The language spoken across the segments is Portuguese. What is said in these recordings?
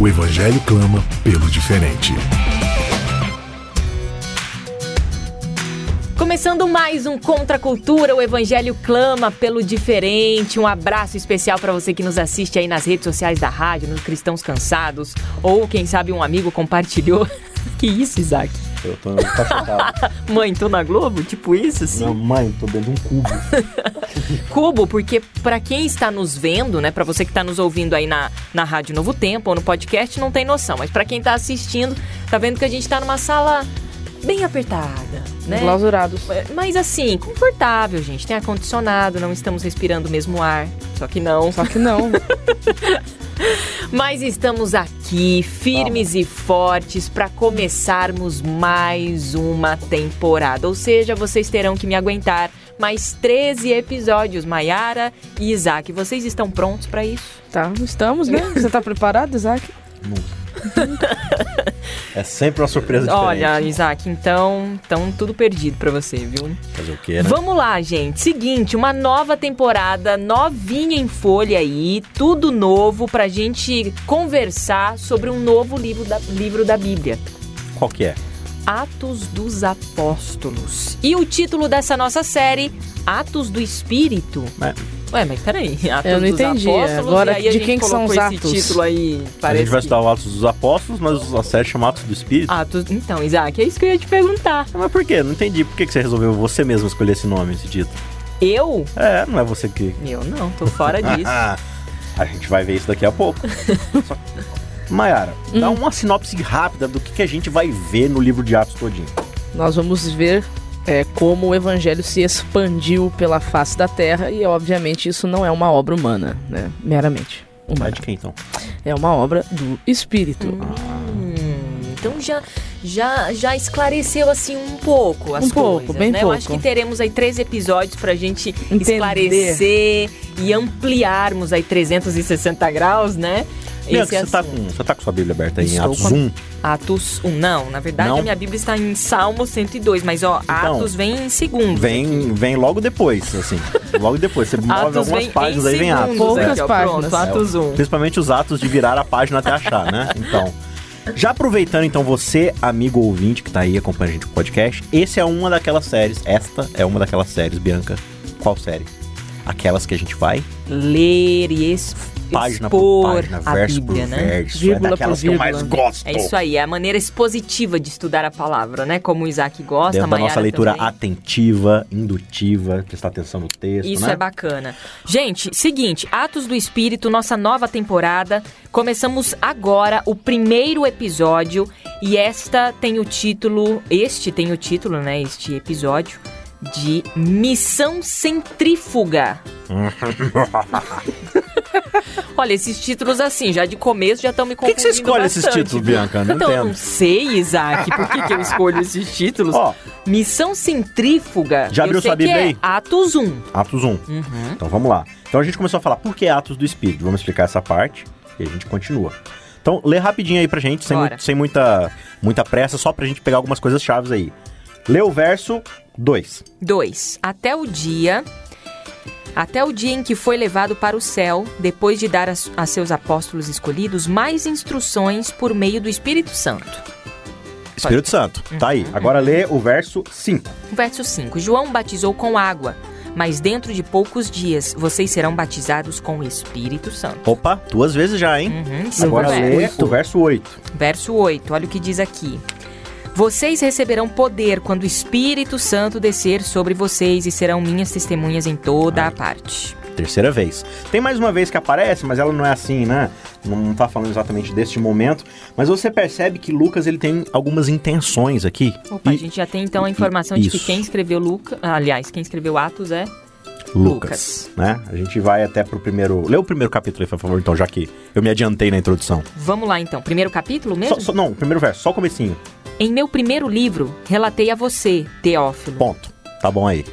o Evangelho clama pelo diferente. Começando mais um Contra a Cultura, o Evangelho clama pelo diferente. Um abraço especial para você que nos assiste aí nas redes sociais da rádio, nos Cristãos Cansados, ou quem sabe um amigo compartilhou. que isso, Isaac? Eu tô mãe, tô na Globo? Tipo isso, assim? Não, mãe, tô dentro de um cubo. cubo, porque para quem está nos vendo, né, para você que está nos ouvindo aí na, na Rádio Novo Tempo ou no podcast, não tem noção. Mas para quem tá assistindo, tá vendo que a gente tá numa sala bem apertada, né? Clausurados. É, mas assim, confortável, gente. Tem ar-condicionado, não estamos respirando o mesmo ar. Só que não. Só que não. Mas estamos aqui, firmes e fortes, para começarmos mais uma temporada. Ou seja, vocês terão que me aguentar mais 13 episódios. Maiara e Isaac, vocês estão prontos para isso? Tá, estamos, né? Você tá preparado, Isaac? Nunca. é sempre uma surpresa diferente. Olha, Isaac, então, então tudo perdido para você, viu? Fazer o quê, né? Vamos lá, gente. Seguinte, uma nova temporada, novinha em folha aí, tudo novo pra gente conversar sobre um novo livro da, livro da Bíblia. Qual que é? Atos dos Apóstolos. E o título dessa nossa série, Atos do Espírito. É. Ué, mas peraí, Atos Eu não entendi. Agora, de quem que são os Atos? título aí, parece a gente vai estudar o Atos dos Apóstolos, mas a série chama Atos do Espírito. Atos... Então, Isaac, é isso que eu ia te perguntar. Mas por quê? Não entendi. Por que você resolveu você mesmo escolher esse nome, esse título? Eu? É, não é você que... Eu não, tô fora disso. a gente vai ver isso daqui a pouco. Mayara, hum. dá uma sinopse rápida do que, que a gente vai ver no livro de Atos todinho. Nós vamos ver é, como o evangelho se expandiu pela face da terra e, obviamente, isso não é uma obra humana, né? Meramente. Humana. É de quem, então? É uma obra do Espírito. Hum, então já, já, já esclareceu, assim, um pouco as um coisas, pouco, bem né? pouco. Eu acho que teremos aí três episódios pra gente Entender. esclarecer e ampliarmos aí 360 graus, né? Esse você, tá com, você tá com sua Bíblia aberta aí Estou em Atos com... 1? Atos 1, não. Na verdade, não? a minha Bíblia está em Salmo 102, mas ó, então, Atos vem em segundo. Vem, vem logo depois, assim. logo depois. Você move algumas páginas, aí vem Atos. Poucas é. páginas. Pronto, Atos 1. Principalmente os atos de virar a página até achar, né? Então... Já aproveitando, então, você, amigo ouvinte que tá aí acompanhando a gente no podcast, esse é uma daquelas séries, esta é uma daquelas séries, Bianca. Qual série? Aquelas que a gente vai ler e página por página, verso Bíblia, por né? verso. Vírgula é daquelas que eu mais gosto. É isso aí, é a maneira expositiva de estudar a palavra, né? Como o Isaac gosta, Dentro da nossa leitura também. atentiva, indutiva, prestar atenção no texto, Isso né? é bacana. Gente, seguinte, Atos do Espírito, nossa nova temporada. Começamos agora o primeiro episódio e esta tem o título, este tem o título, né? Este episódio de Missão Centrífuga. Olha, esses títulos assim, já de começo já estão me confundindo Por que, que você escolhe bastante, esses títulos? Bianca? Não então, entendo. eu não sei, Isaac, por que, que eu escolho esses títulos. Ó, Missão Centrífuga. Já abriu sua Bíblia que é aí? Atos 1. Atos 1. Uhum. Então vamos lá. Então a gente começou a falar por que Atos do Espírito. Vamos explicar essa parte e a gente continua. Então, lê rapidinho aí pra gente, sem, sem muita, muita pressa, só pra gente pegar algumas coisas chaves aí. Lê o verso 2. 2. Até o dia. Até o dia em que foi levado para o céu, depois de dar a, seus apóstolos escolhidos mais instruções por meio do Espírito Santo. Espírito Santo. Tá aí. Agora lê o verso 5. Verso 5: João batizou com água, mas dentro de poucos dias vocês serão batizados com o Espírito Santo. Opa, duas vezes já, hein? Uhum, Agora lê o verso 8. Verso 8, olha o que diz aqui. Vocês receberão poder quando o Espírito Santo descer sobre vocês e serão minhas testemunhas em toda a parte. Terceira vez. Tem mais uma vez que aparece, mas ela não é assim, né? Não tá falando exatamente deste momento. Mas você percebe que Lucas ele tem algumas intenções aqui. Opa, E- a gente já tem então a informação de que isso. quem escreveu Lucas, aliás, quem escreveu Atos é Lucas, né? A gente vai até pro primeiro... Lê o primeiro capítulo aí, por favor, então, já que eu me adiantei na introdução. Vamos lá então. Primeiro capítulo mesmo? Só, só- não, o primeiro verso, só o comecinho. Em meu primeiro livro, relatei a você, Teófilo. Ponto. Tá bom aí.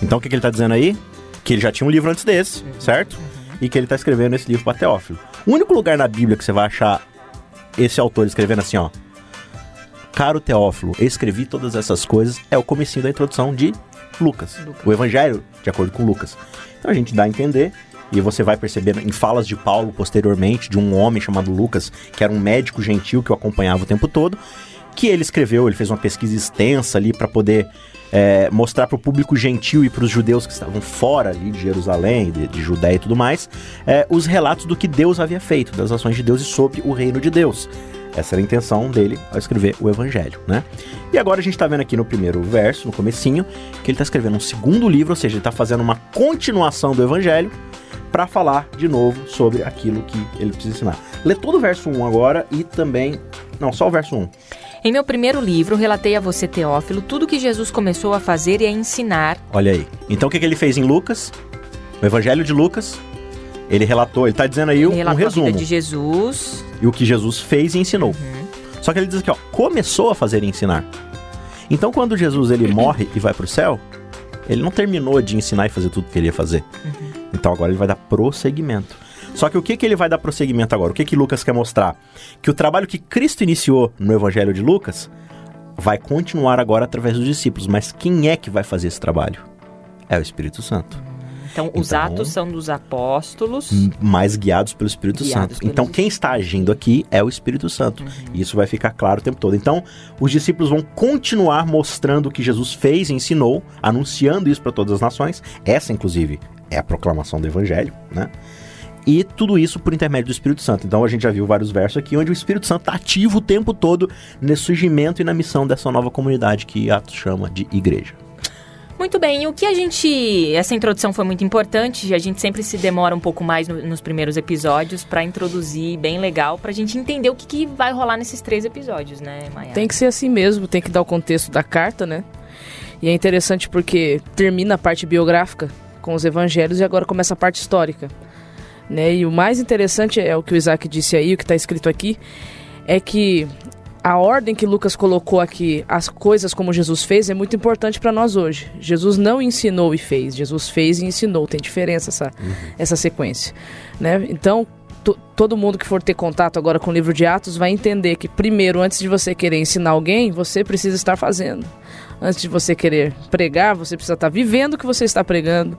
Então o que, que ele tá dizendo aí? Que ele já tinha um livro antes desse, certo? E que ele tá escrevendo esse livro pra Teófilo. O único lugar na Bíblia que você vai achar esse autor escrevendo assim, ó. Caro Teófilo, escrevi todas essas coisas, é o comecinho da introdução de Lucas. Lucas. O Evangelho, de acordo com Lucas. Então a gente dá a entender, e você vai perceber em falas de Paulo posteriormente, de um homem chamado Lucas, que era um médico gentil que o acompanhava o tempo todo, que ele escreveu, ele fez uma pesquisa extensa ali para poder é, mostrar para o público gentil e para os judeus que estavam fora ali de Jerusalém, de, de Judéia e tudo mais, é, os relatos do que Deus havia feito, das ações de Deus e sobre o reino de Deus. Essa era a intenção dele ao escrever o Evangelho, né? E agora a gente tá vendo aqui no primeiro verso, no comecinho, que ele tá escrevendo um segundo livro, ou seja, ele tá fazendo uma continuação do Evangelho para falar de novo sobre aquilo que ele precisa ensinar. Lê todo o verso 1 agora e também... Não, só o verso 1. Em meu primeiro livro, relatei a você, Teófilo, tudo que Jesus começou a fazer e a ensinar. Olha aí. Então o que, que ele fez em Lucas? O Evangelho de Lucas. Ele relatou, ele tá dizendo aí Ele um, um relatou a resumo. vida de Jesus. E o que Jesus fez e ensinou. Só que ele diz aqui, ó, começou a fazer e ensinar. Então quando Jesus ele morre e vai pro céu, ele não terminou de ensinar e fazer tudo que ele ia fazer. Então agora ele vai dar prosseguimento. Só que o que, que ele vai dar prosseguimento agora? O que, que Lucas quer mostrar? Que o trabalho que Cristo iniciou no Evangelho de Lucas vai continuar agora através dos discípulos. Mas quem é que vai fazer esse trabalho? É o Espírito Santo. Então, os Então- atos são dos apóstolos. mais guiados pelo Espírito Guiados Santo. pelo Então, quem está agindo aqui é o Espírito Santo. E isso vai ficar claro o tempo todo. Então, os discípulos vão continuar mostrando o que Jesus fez e ensinou, anunciando isso para todas as nações. Essa, inclusive, é a proclamação do Evangelho, né? E tudo isso por intermédio do Espírito Santo. Então a gente já viu vários versos aqui onde o Espírito Santo está ativo o tempo todo nesse surgimento e na missão dessa nova comunidade que Atos chama de igreja. Muito bem, e o que a gente. Essa introdução foi muito importante, a gente sempre se demora um pouco mais no- nos primeiros episódios pra introduzir bem legal, pra gente entender o que, que vai rolar nesses três episódios, né, Maia? Tem que ser assim mesmo, tem que dar o contexto da carta, né? E é interessante porque termina a parte biográfica com os evangelhos e agora começa a parte histórica. Né? E o mais interessante é o que o Isaac disse aí, o que está escrito aqui, é que a ordem que Lucas colocou aqui, as coisas como Jesus fez, é muito importante para nós hoje. Jesus não ensinou e fez, Jesus fez e ensinou. Tem diferença essa, essa sequência. Né? Então, to- todo mundo que for ter contato agora com o livro de Atos vai entender que, primeiro, antes de você querer ensinar alguém, você precisa estar fazendo. Antes de você querer pregar, você precisa estar vivendo o que você está pregando.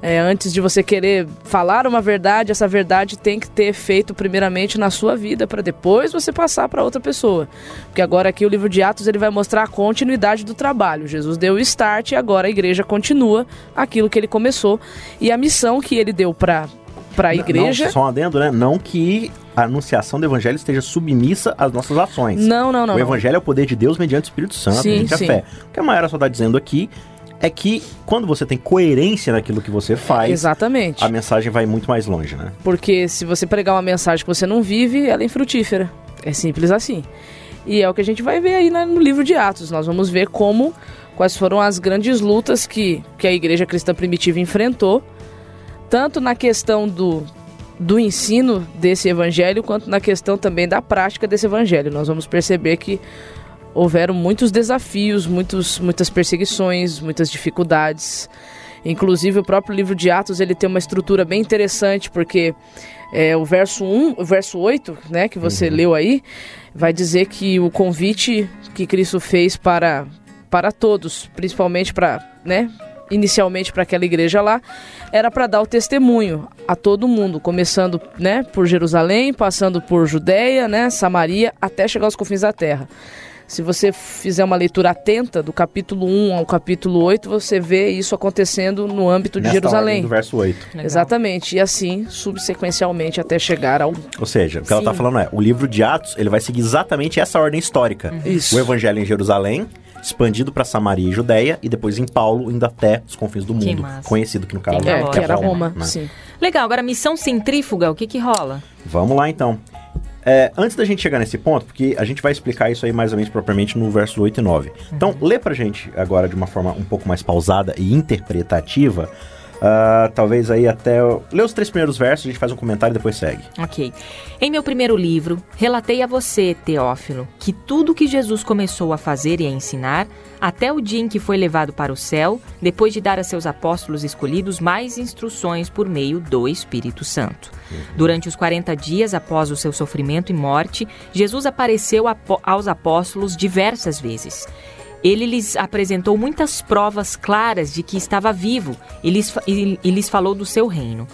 É, antes de você querer falar uma verdade, essa verdade tem que ter efeito primeiramente na sua vida, para depois você passar para outra pessoa. Porque agora aqui o livro de Atos ele vai mostrar a continuidade do trabalho. Jesus deu o start e agora a igreja continua aquilo que ele começou. E a missão que ele deu para para a igreja. Não, só um adendo, né? Não que a anunciação do evangelho esteja submissa às nossas ações. Não, não, não. o não. evangelho é o poder de Deus mediante o Espírito Santo, Sim, mediante sim. a fé. O que a Mayara só está dizendo aqui é que quando você tem coerência naquilo que você faz, Exatamente. a mensagem vai muito mais longe, né? Porque se você pregar uma mensagem que você não vive, ela é infrutífera. É simples assim. E é o que a gente vai ver aí na- no livro de Atos. Nós vamos ver como quais foram as grandes lutas que, que a igreja cristã primitiva enfrentou, tanto na questão do, do ensino desse evangelho, quanto na questão também da prática desse evangelho. Nós vamos perceber que houveram muitos desafios, muitos, muitas perseguições, muitas dificuldades. Inclusive o próprio livro de Atos ele tem uma estrutura bem interessante, porque é, o verso 1, o verso 8, né, que você leu aí, vai dizer que o convite que Cristo fez para, para todos, principalmente para, né, inicialmente para aquela igreja lá, era para dar o testemunho a todo mundo, começando, né, por Jerusalém, passando por Judéia, né, Samaria, até chegar aos confins da terra. Se você fizer uma leitura atenta do capítulo 1 ao capítulo 8, você vê isso acontecendo no âmbito de Nesta ordem Jerusalém. do verso 8. Legal. Exatamente, e assim subsequencialmente até chegar ao. Ou seja, o que ela está Sim. falando é, o livro de Atos, ele vai seguir exatamente essa ordem histórica. Isso. O evangelho em Jerusalém, expandido para Samaria e Judéia, e depois em Paulo, indo até os confins do Que mundo, massa. conhecido que no caso É, que era Roma, Roma, né? Legal, agora missão centrífuga, o que que rola? Vamos lá então. É, antes da gente chegar nesse ponto, porque a gente vai explicar isso aí mais ou menos propriamente no versos 8 e 9. Então, lê pra gente agora de uma forma um pouco mais pausada e interpretativa Uh, talvez aí até. Lê os três primeiros versos, a gente faz um comentário e depois segue. Ok. Em meu primeiro livro, relatei a você, Teófilo, que tudo que Jesus começou a fazer e a ensinar, até o dia em que foi levado para o céu, depois de dar a seus apóstolos escolhidos mais instruções por meio do Espírito Santo. Durante os 40 dias após o seu sofrimento e morte, Jesus apareceu aos apóstolos diversas vezes. Ele lhes apresentou muitas provas claras de que estava vivo e lhes, e, e lhes falou do seu reino.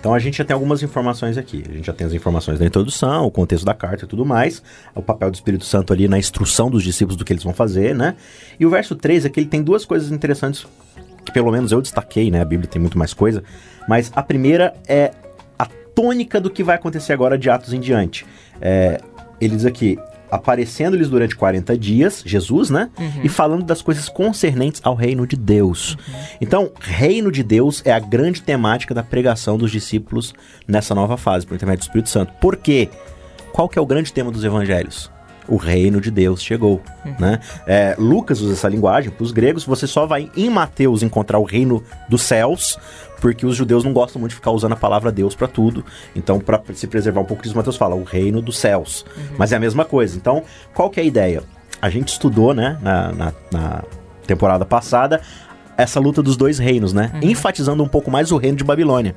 Então a gente já tem algumas informações aqui. A gente já tem as informações da introdução, o contexto da carta e tudo mais, o papel do Espírito Santo ali na instrução dos discípulos do que eles vão fazer, né? E o verso 3 aqui ele tem duas coisas interessantes que pelo menos eu destaquei, né? A Bíblia tem muito mais coisa, mas a primeira é a tônica do que vai acontecer agora de Atos em diante. É, ele diz aqui: aparecendo-lhes durante 40 dias, Jesus, né? Uhum. E falando das coisas concernentes ao reino de Deus. Uhum. Então, reino de Deus é a grande temática da pregação dos discípulos nessa nova fase, por intermédio do Espírito Santo. Por quê? Qual que é o grande tema dos evangelhos? O reino de Deus chegou, uhum. né? É, Lucas usa essa linguagem para os gregos. Você só vai em Mateus encontrar o reino dos céus, porque os judeus não gostam muito de ficar usando a palavra Deus para tudo. Então, para se preservar um pouco disso, Mateus fala o reino dos céus. Uhum. Mas é a mesma coisa. Então, qual que é a ideia? A gente estudou, né, na, na, na temporada passada, essa luta dos dois reinos, né? Uhum. Enfatizando um pouco mais o reino de Babilônia.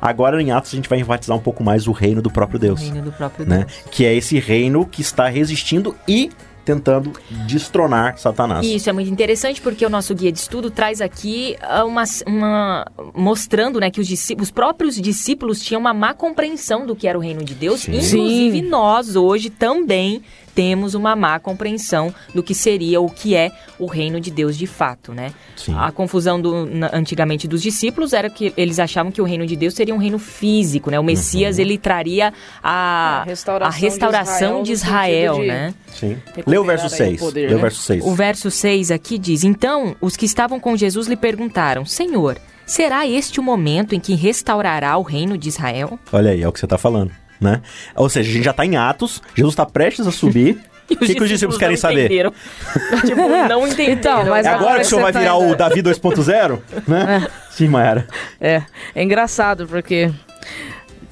Agora em Atos a gente vai enfatizar um pouco mais o reino do próprio Deus. O reino do próprio né? Deus. Que é esse reino que está resistindo e tentando destronar Satanás. Isso é muito interessante porque o nosso guia de estudo traz aqui ah, uma, uma mostrando, né, que os, os, próprios discípulos tinham uma má compreensão do que era o reino de Deus, Sim. inclusive Sim. nós hoje também temos uma má compreensão do que seria o que é o reino de Deus de fato, né? Sim. A confusão do, na, antigamente dos discípulos era que eles achavam que o reino de Deus seria um reino físico, né? O Messias uhum. ele traria a, a restauração, a restauração de Israel, de Israel né? Sim. Lê o verso 6. Poder, Lê né? o verso 6. O verso 6 aqui diz: Então os que estavam com Jesus lhe perguntaram: Senhor, será este o momento em que restaurará o reino de Israel? Olha aí, é o que você está falando né? Ou seja, a gente já está em Atos, Jesus está prestes a subir. O que, que os discípulos querem saber? tipo, não entenderam. Então, mas é agora que o senhor vai virar o Davi 2.0? Né? É. Sim, Mayara. É, é engraçado porque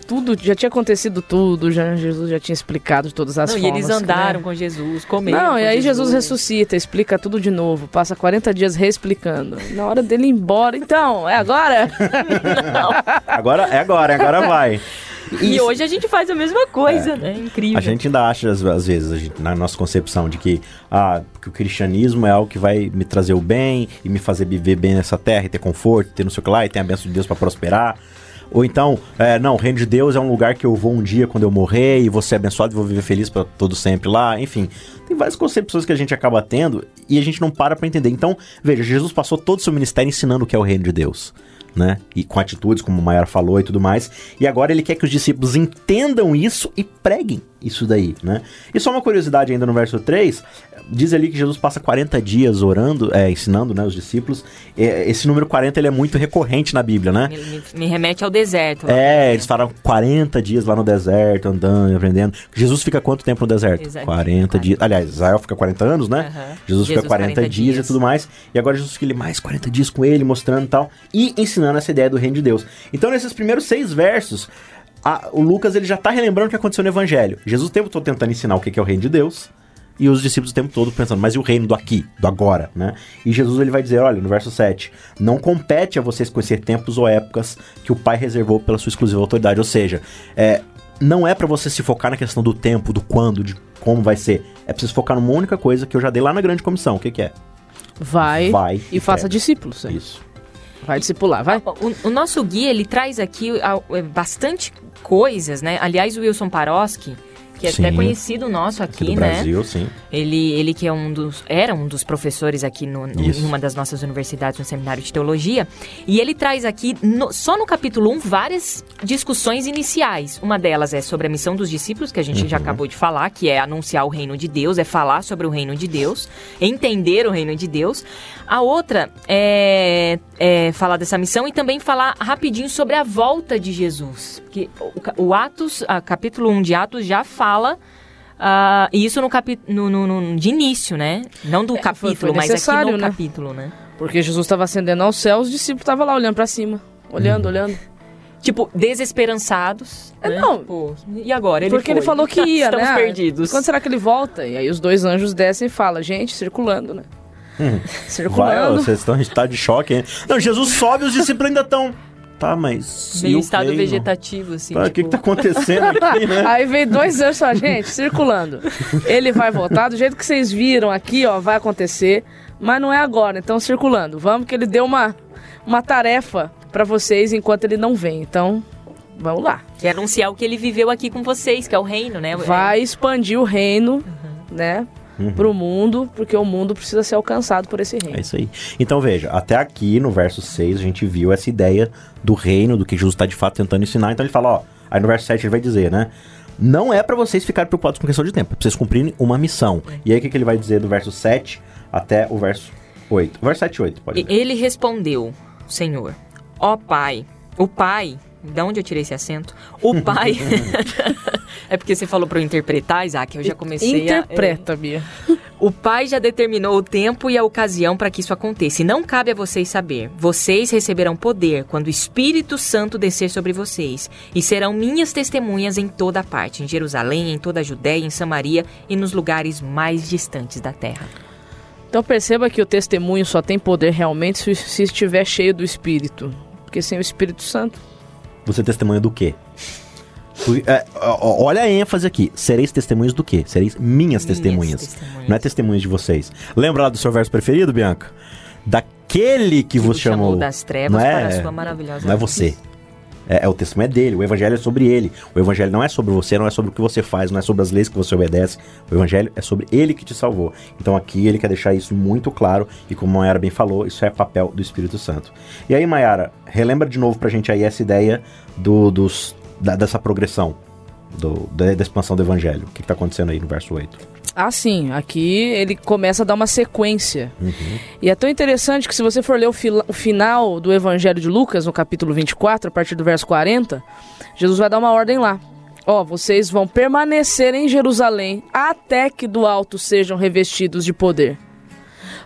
tudo, já tinha acontecido tudo, já, Jesus já tinha explicado todas as não, formas. E eles andaram né? com Jesus, comeram Não, e aí Jesus. Jesus ressuscita, explica tudo de novo, passa 40 dias reexplicando. Na hora dele ir embora, então, é agora? não. Agora, é agora, agora vai. E hoje a gente faz a mesma coisa, é. né? Incrível. A gente ainda acha, às, às vezes, gente, na nossa concepção, de que, ah, que o cristianismo é algo que vai me trazer o bem e me fazer viver bem nessa terra e ter conforto, ter não sei o que lá, e ter a bênção de Deus para prosperar. Ou então, é, não, o reino de Deus é um lugar que eu vou um dia quando eu morrer e vou ser abençoado e vou viver feliz para todo sempre lá. Enfim, tem várias concepções que a gente acaba tendo e a gente não para para entender. Então, veja, Jesus passou todo o seu ministério ensinando o que é o reino de Deus né? E com atitudes, como o Maior falou e tudo mais. E agora ele quer que os discípulos entendam isso e preguem isso daí, né? E só uma curiosidade ainda no verso 3, diz ali que Jesus passa 40 dias orando, é, ensinando, né, os discípulos. esse número 40 ele é muito recorrente na Bíblia, né? Me, me, me remete ao deserto. É, eles falam 40 dias lá no deserto, andando, aprendendo. Jesus fica quanto tempo no deserto? Exato. 40, 40 dias. Aliás, Israel fica 40 anos, né? Uhum. Jesus, Jesus fica 40, 40 dias, dias, e tudo mais. E agora Jesus fica mais 40 dias com ele, mostrando e tal. E ensinando essa ideia do reino de Deus. Então, nesses primeiros seis versos, a, o Lucas ele já está relembrando o que aconteceu no Evangelho. Jesus o tempo todo tentando ensinar o que é o reino de Deus. E os discípulos o tempo todo pensando, mas e o reino do aqui, do agora, né? E Jesus ele vai dizer, olha, no verso 7, não compete a vocês conhecer tempos ou épocas que o Pai reservou pela sua exclusiva autoridade. Ou seja, é, não é para você se focar na questão do tempo, do quando, de como vai ser. É preciso focar numa única coisa que eu já dei lá na grande comissão. O que, que é? Vai, vai e, e faça discípulos. É. Isso. Vai discipular, vai. O, o, nosso guia, ele traz aqui é, bastante coisas, né? Aliás, o Wilson Paroski, que é sim. até conhecido nosso aqui, aqui né? Brasil, sim. Ele, ele que é um dos, era um dos professores aqui no, no, em uma das nossas universidades, no seminário de teologia, e ele traz aqui, no, só no capítulo 1, várias discussões iniciais. Uma delas é sobre a missão dos discípulos, que a gente uhum. já acabou de falar, que é anunciar o reino de Deus, é falar sobre o reino de Deus, entender o reino de Deus. A outra é, é falar dessa missão e também falar rapidinho sobre a volta de Jesus. Porque o, o Atos, a capítulo 1 de Atos já fala Uh, e isso no capítulo no, no, de início, né? Não do é, capítulo, foi, foi mas aqui no né? capítulo, né? Porque Jesus estava ascendendo aos céus, os discípulos estavam lá olhando para cima. Olhando, olhando. Tipo, desesperançados. É, né? não. Tipo, e agora? Ele Porque ele foi. falou que ia, Estamos né? perdidos. Quando será que ele volta? E aí os dois anjos descem e falam, gente, circulando, né? Vai, Circulando. vocês estão em estado de choque, hein? Não, Jesus sobe e os discípulos ainda estão. Tá, mas. e Meio estado reino? vegetativo, assim. Ah, O tipo... que, que tá acontecendo aqui, né? Aí vem dois anjos só, gente, circulando. Ele vai voltar, do jeito que vocês viram aqui, ó, vai acontecer, mas não é agora, então circulando. Vamos que ele deu uma, uma tarefa pra vocês enquanto ele não vem. Então, vamos lá. Que é anunciar o que ele viveu aqui com vocês, que é o reino, né? Vai expandir o reino, né, pro mundo, porque o mundo precisa ser alcançado por esse É reino. isso aí. Então veja, até aqui no verso 6 a gente viu essa ideia do reino, do que Jesus está de fato tentando ensinar. Então ele fala, ó, aí no verso 7 ele vai dizer, né? Não é pra vocês ficarem preocupados com questão de tempo, é pra vocês cumprirem uma missão. E aí o que, que ele vai dizer do verso 7 até o verso 8? O verso 7 e 8, pode E. Ele respondeu, Senhor, ó Pai, o Pai, de onde eu tirei esse acento? O Pai. é porque você falou pra eu interpretar, Isaac, eu já comecei a. Interpreta, Bia. O Pai já determinou o tempo e a ocasião para que isso aconteça. E não cabe a vocês saber. Vocês receberão poder quando o Espírito Santo descer sobre vocês. E serão minhas testemunhas em toda parte, em Jerusalém, em toda a Judéia, em Samaria e nos lugares mais distantes da terra. Então perceba que o testemunho só tem poder realmente se, se estiver cheio do Espírito. Porque sem o Espírito Santo. Você testemunha do quê? Porque, é, olha a ênfase aqui. Sereis testemunhas do quê? Sereis minhas, testemunhas. testemunhas. Não é testemunhas de vocês. Lembra lá do seu verso preferido, Bianca? Daquele que, vos chamou. das trevas não é, para a sua maravilhosa Não é você. É, é o testemunho é dele, o evangelho é sobre ele. O evangelho não é sobre você, não é sobre o que você faz, não é sobre as leis que você obedece. O evangelho é sobre ele que te salvou. Então aqui ele quer deixar isso muito claro e como a Mayara bem falou, isso é papel do Espírito Santo. E aí, Mayara, relembra de novo pra gente aí essa ideia do, dos, da- dessa progressão do- da, da expansão do evangelho. O que, que tá acontecendo aí no verso 8? Ah, sim. Aqui ele começa a dar uma sequência. E é tão interessante que se você for ler o, fila- o final do Evangelho de Lucas, no capítulo 24, a partir do verso 40, Jesus vai dar uma ordem lá. Ó, vocês vão permanecer em Jerusalém até que do alto sejam revestidos de poder.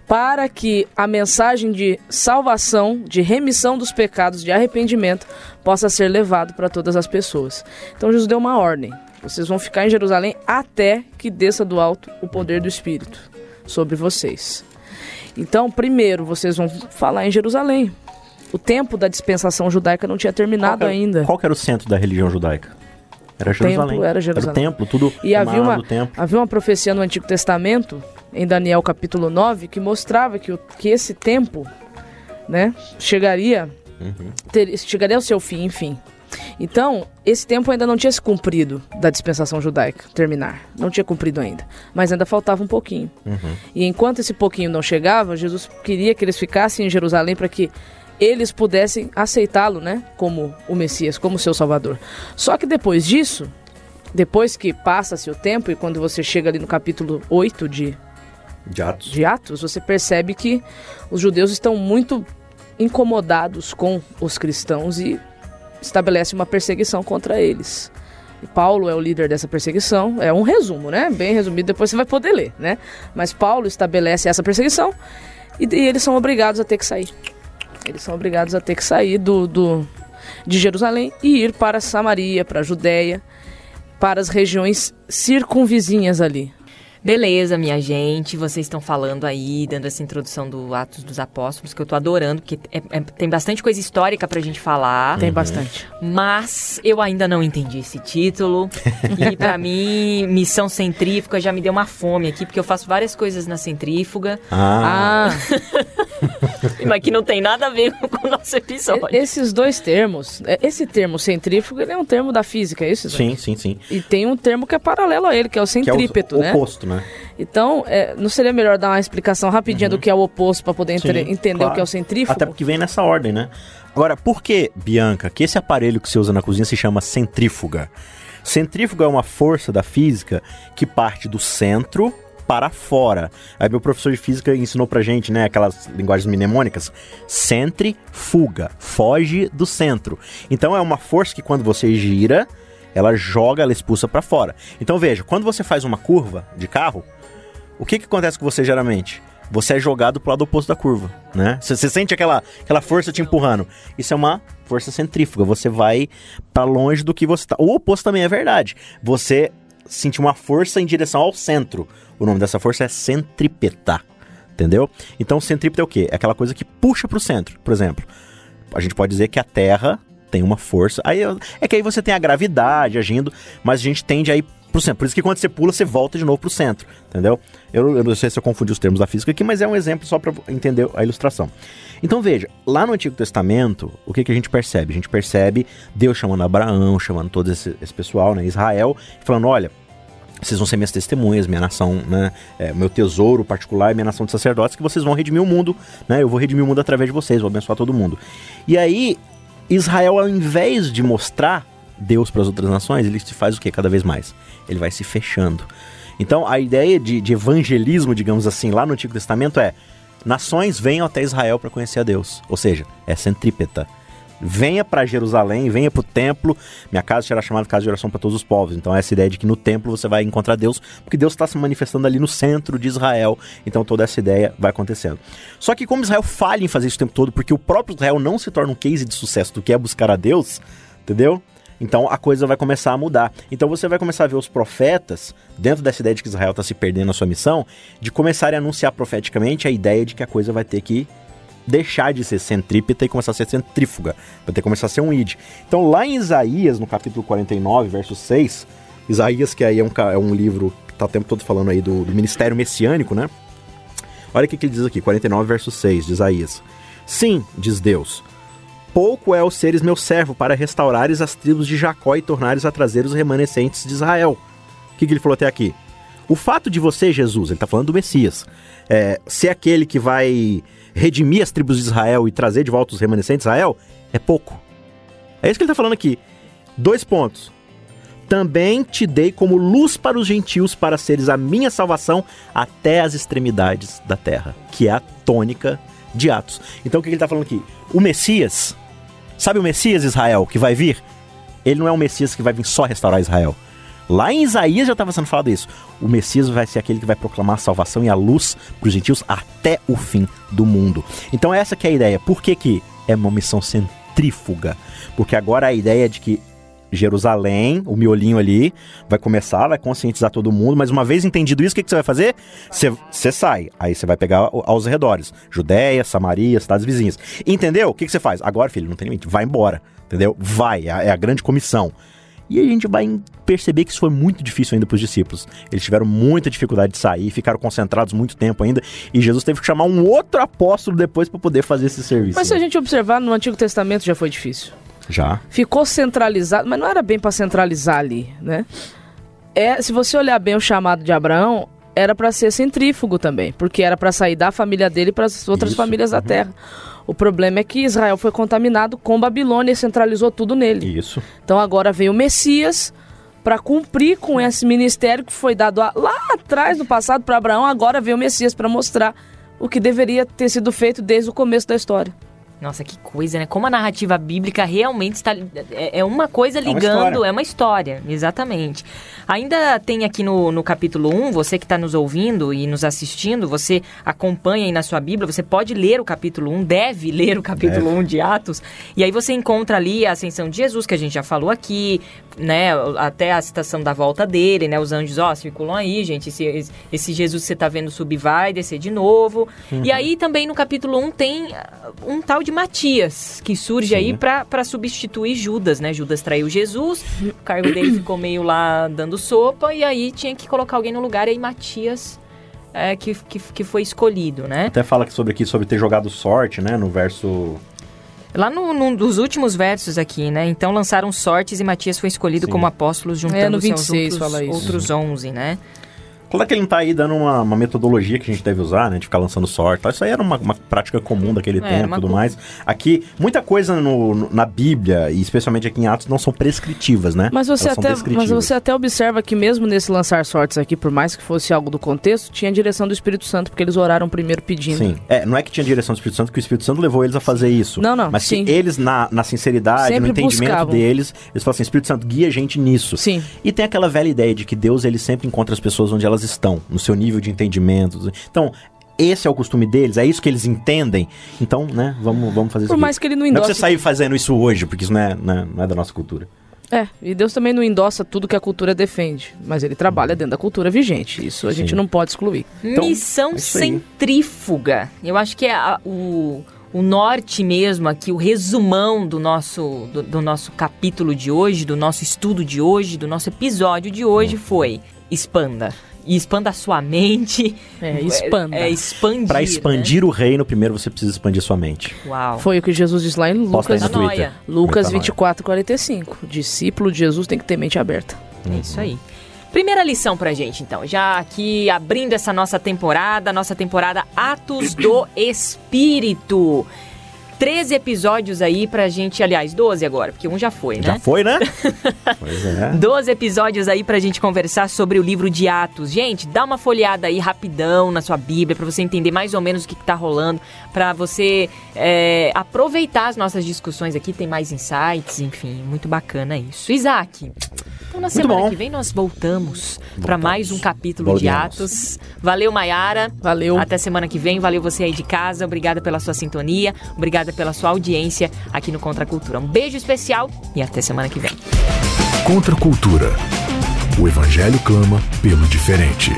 Para que a mensagem de salvação, de remissão dos pecados, de arrependimento, possa ser levado para todas as pessoas. Então Jesus deu uma ordem. Vocês vão ficar em Jerusalém até que desça do alto o poder do Espírito sobre vocês. Então, primeiro, vocês vão falar em Jerusalém. O tempo da dispensação judaica não tinha terminado qual, era- ainda. qual era o centro da religião judaica? Era Jerusalém. era Jerusalém. o templo, tudo E havia uma, templo. havia uma profecia no Antigo Testamento, em Daniel capítulo 9, que mostrava que, o- que esse tempo né, chegaria, Uhum. ter- chegaria ao seu fim, enfim. Então, esse tempo ainda não tinha se cumprido da dispensação judaica terminar. Não tinha cumprido ainda. Mas ainda faltava um pouquinho. Uhum. E enquanto esse pouquinho não chegava, Jesus queria que eles ficassem em Jerusalém para que eles pudessem aceitá-lo, né, como o Messias, como seu Salvador. Só que depois disso, depois que passa-se o tempo e quando você chega ali no capítulo 8 de, De Atos. de Atos, você percebe que os judeus estão muito incomodados com os cristãos e estabelece uma perseguição contra eles. E Paulo é o líder dessa perseguição. É um resumo, né? Bem resumido, depois você vai poder ler, né? Mas Paulo estabelece essa perseguição e, e eles são obrigados a ter que sair. Eles são obrigados a ter que sair do, do de Jerusalém e ir para Samaria, para a Judéia, para as regiões circunvizinhas ali. Beleza, minha gente. Vocês estão falando aí, dando essa introdução do Atos dos Apóstolos, que eu tô adorando, porque é- é- tem bastante coisa histórica pra gente falar. Tem bastante. Mas eu ainda não entendi esse título. e pra mim, missão centrífuga já me deu uma fome aqui, porque eu faço várias coisas na centrífuga, Ah, Ah, mas que não tem nada a ver com o nosso episódio. Esses dois termos, é, esse termo centrífugo, ele é um termo da física, é isso? Sim, sim, sim. E tem um termo que é paralelo a ele, que é o Que é o centrípeto, né? oposto, né? Então, é, não seria melhor dar uma explicação rapidinha do que é o oposto para poder entre- Uhum. Sim, entender claro. o que é o centrífugo? Até porque vem nessa ordem, né? Agora, por que, Bianca, que esse aparelho que você usa na cozinha se chama centrífuga? Centrífuga é uma força da física que parte do centro para fora. Aí meu professor de física ensinou pra gente, né, aquelas linguagens mnemônicas, centrifuga, foge do centro. Então é uma força que quando você gira, ela joga, ela expulsa para fora. Então veja, quando você faz uma curva de carro, o que que acontece com você geralmente? você é jogado pro lado oposto da curva, né? Você, você sente aquela, aquela força te empurrando. Isso é uma força centrífuga. Você vai para longe do que você tá. O oposto também é verdade. Você sente uma força em direção ao centro. O nome dessa força é centrípeta. Entendeu? Então, centrípeta é o quê? É aquela coisa que puxa pro centro. Por exemplo, a gente pode dizer que a Terra tem uma força. Aí é que aí você tem a gravidade agindo, mas a gente tende a ir pro centro. Por isso que quando você pula, você volta de novo pro centro, entendeu? Eu, eu não sei se eu confundi os termos da física aqui, mas é um exemplo só para entender a ilustração. Então veja, lá no Antigo Testamento, o que, que a gente percebe? A gente percebe Deus chamando Abraão, chamando todo esse, esse pessoal, né, Israel, falando, olha, vocês vão ser minhas testemunhas, minha nação, né? É, meu tesouro particular, minha nação de sacerdotes, que vocês vão redimir o mundo, né? Eu vou redimir o mundo através de vocês, vou abençoar todo mundo. E aí, Israel, ao invés de mostrar Deus para as outras nações, ele se faz o que cada vez mais? Ele vai se fechando. Então, a ideia de, de evangelismo, digamos assim, lá no Antigo Testamento é: nações venham até Israel para conhecer a Deus. Ou seja, é centrípeta. Venha para Jerusalém, venha para o templo. Minha casa será chamada casa de oração para todos os povos. Então, essa ideia de que no templo você vai encontrar Deus, porque Deus está se manifestando ali no centro de Israel. Então, toda essa ideia vai acontecendo. Só que, como Israel falha em fazer isso o tempo todo, porque o próprio Israel não se torna um case de sucesso do que é buscar a Deus, entendeu? Então a coisa vai começar a mudar. Então você vai começar a ver os profetas, dentro dessa ideia de que Israel está se perdendo na sua missão, de começarem a anunciar profeticamente a ideia de que a coisa vai ter que deixar de ser centrípeta e começar a ser centrífuga. Vai ter que começar a ser um id. Então lá em Isaías, no capítulo 49, verso 6, Isaías, que aí é um, é um livro que está o tempo todo falando aí do, do ministério messiânico, né? Olha o que, que ele diz aqui, 49, verso 6 de Isaías. Sim, diz Deus, pouco é o seres meu servo para restaurares as tribos de Jacó e tornares a trazer os remanescentes de Israel. O que, que ele falou até aqui? O fato de você, Jesus, ele está falando do Messias, é, ser aquele que vai redimir as tribos de Israel e trazer de volta os remanescentes de Israel, é pouco. É isso que ele está falando aqui. Dois pontos. Também te dei como luz para os gentios para seres a minha salvação até as extremidades da terra, que é a tônica de Atos. Então o que ele está falando aqui? O Messias, sabe o Messias Israel que vai vir? Ele não é um Messias que vai vir só restaurar Israel. Lá em Isaías já estava sendo falado isso. O Messias vai ser aquele que vai proclamar a salvação e a luz para os gentios até o fim do mundo. Então essa que é a ideia. Por que, que é uma missão centrífuga? Porque agora a ideia é de que Jerusalém, o miolinho ali, vai começar, vai conscientizar todo mundo, mas uma vez entendido isso, o que, que você vai fazer? Você sai, aí você vai pegar aos redores, Judéia, Samaria, cidades vizinhas. Entendeu? O que, que você faz? Agora, filho, não tem limite, vai embora, entendeu? Vai, é é a grande comissão. E a gente vai perceber que isso foi muito difícil ainda para os discípulos. Eles tiveram muita dificuldade de sair, ficaram concentrados muito tempo ainda, e Jesus teve que chamar um outro apóstolo depois para poder fazer esse serviço. Mas se a gente observar, no Antigo Testamento já foi difícil. Já. Ficou centralizado, mas não era bem para centralizar ali, né? É, se você olhar bem o chamado de Abraão, era para ser centrífugo também, porque era para sair da família dele para as outras Isso, famílias uhum. da terra. O problema é que Israel foi contaminado com Babilônia e centralizou tudo nele. Isso. Então agora veio o Messias para cumprir com esse ministério que foi dado lá atrás no passado para Abraão, agora veio o Messias para mostrar o que deveria ter sido feito desde o começo da história. Nossa, que coisa, né? Como a narrativa bíblica realmente está. É, é uma coisa ligando, é uma história, é uma história exatamente. Ainda tem aqui no, no capítulo 1, você que está nos ouvindo e nos assistindo, você acompanha aí na sua Bíblia, você pode ler o capítulo 1, deve ler o capítulo deve. 1 de Atos, e aí você encontra ali a ascensão de Jesus, que a gente já falou aqui, né? Até a citação da volta dele, né? Os anjos, ó, circulam aí, gente. Esse, esse Jesus que você está vendo subir vai descer de novo. Uhum. E aí também no capítulo 1 tem um tal de de Matias, que surge Sim. aí para substituir Judas, né? Judas traiu Jesus, o cargo dele ficou meio lá dando sopa, e aí tinha que colocar alguém no lugar, e aí Matias é, que, que, que foi escolhido, né? Até fala sobre aqui sobre ter jogado sorte, né? No verso Lá no, num dos últimos versos aqui, né? Então lançaram sortes e Matias foi escolhido Sim. como apóstolo juntando é, no 26 aos outros, outros 11, né? Claro que ele não tá aí dando uma, uma, metodologia que a gente deve usar, né? De ficar lançando sorte. Isso aí era uma, uma prática comum daquele é, tempo e tudo mais. Aqui, muita coisa no, no, na Bíblia, e especialmente aqui em Atos, não são prescritivas, né? Mas você, até, mas você até observa que mesmo nesse lançar sortes aqui, por mais que fosse algo do contexto, tinha direção do Espírito Santo, porque eles oraram primeiro pedindo. Sim. É, não é que tinha direção do Espírito Santo, que o Espírito Santo levou eles a fazer isso. Não, não. Mas sim. eles, na, na sinceridade, Sempre no entendimento buscavam. deles, eles falam assim: Espírito Santo, guia a gente nisso. Sim. E tem aquela velha ideia de que Deus, ele sempre encontra as pessoas onde elas estão, no seu nível de entendimento. Então, esse é o costume deles, é isso que eles entendem. Então, né, vamos, vamos fazer isso Por aqui. mais que ele não Não é endosse. você sair fazendo isso hoje, porque isso não é, não é, não é da nossa cultura. É, e Deus também não endossa tudo que a cultura defende, mas ele trabalha dentro da cultura vigente. Isso a gente Sim. não pode excluir. Então, Missão é centrífuga. Eu acho que é a- o, o norte mesmo aqui, o resumão do nosso, do, do nosso capítulo de hoje, do nosso estudo de hoje, do nosso episódio de hoje foi expanda. E expanda a sua mente. É, expanda. É, é expandir. Pra expandir o reino, primeiro você precisa expandir sua mente. Né? Uau. Foi o que Jesus disse lá em Lucas, no. Twitter. Lucas Metanoia. 24, 45. Discípulo de Jesus tem que ter mente aberta. É isso aí. Primeira lição pra gente, então. Já aqui abrindo essa nossa temporada, nossa temporada Atos do Espírito. 13 episódios aí pra gente, aliás, 12 agora, porque um já foi, né? Já foi, né? pois é. 12 episódios aí pra gente conversar sobre o livro de Atos. Gente, dá uma folheada aí rapidão na sua Bíblia pra você entender mais ou menos o que, que tá rolando, pra você é, aproveitar as nossas discussões aqui, tem mais insights, enfim, muito bacana isso. Isaac, então na semana bom. que vem nós voltamos, pra Voltamos. mais um capítulo de Voltamos. Atos. Valeu, Maiara. Valeu. Até semana que vem. Valeu você aí de casa. Obrigada pela sua sintonia. Obrigada pela sua audiência aqui no Contra a Cultura. Um beijo especial e até semana que vem. Contra a cultura. O evangelho clama pelo diferente.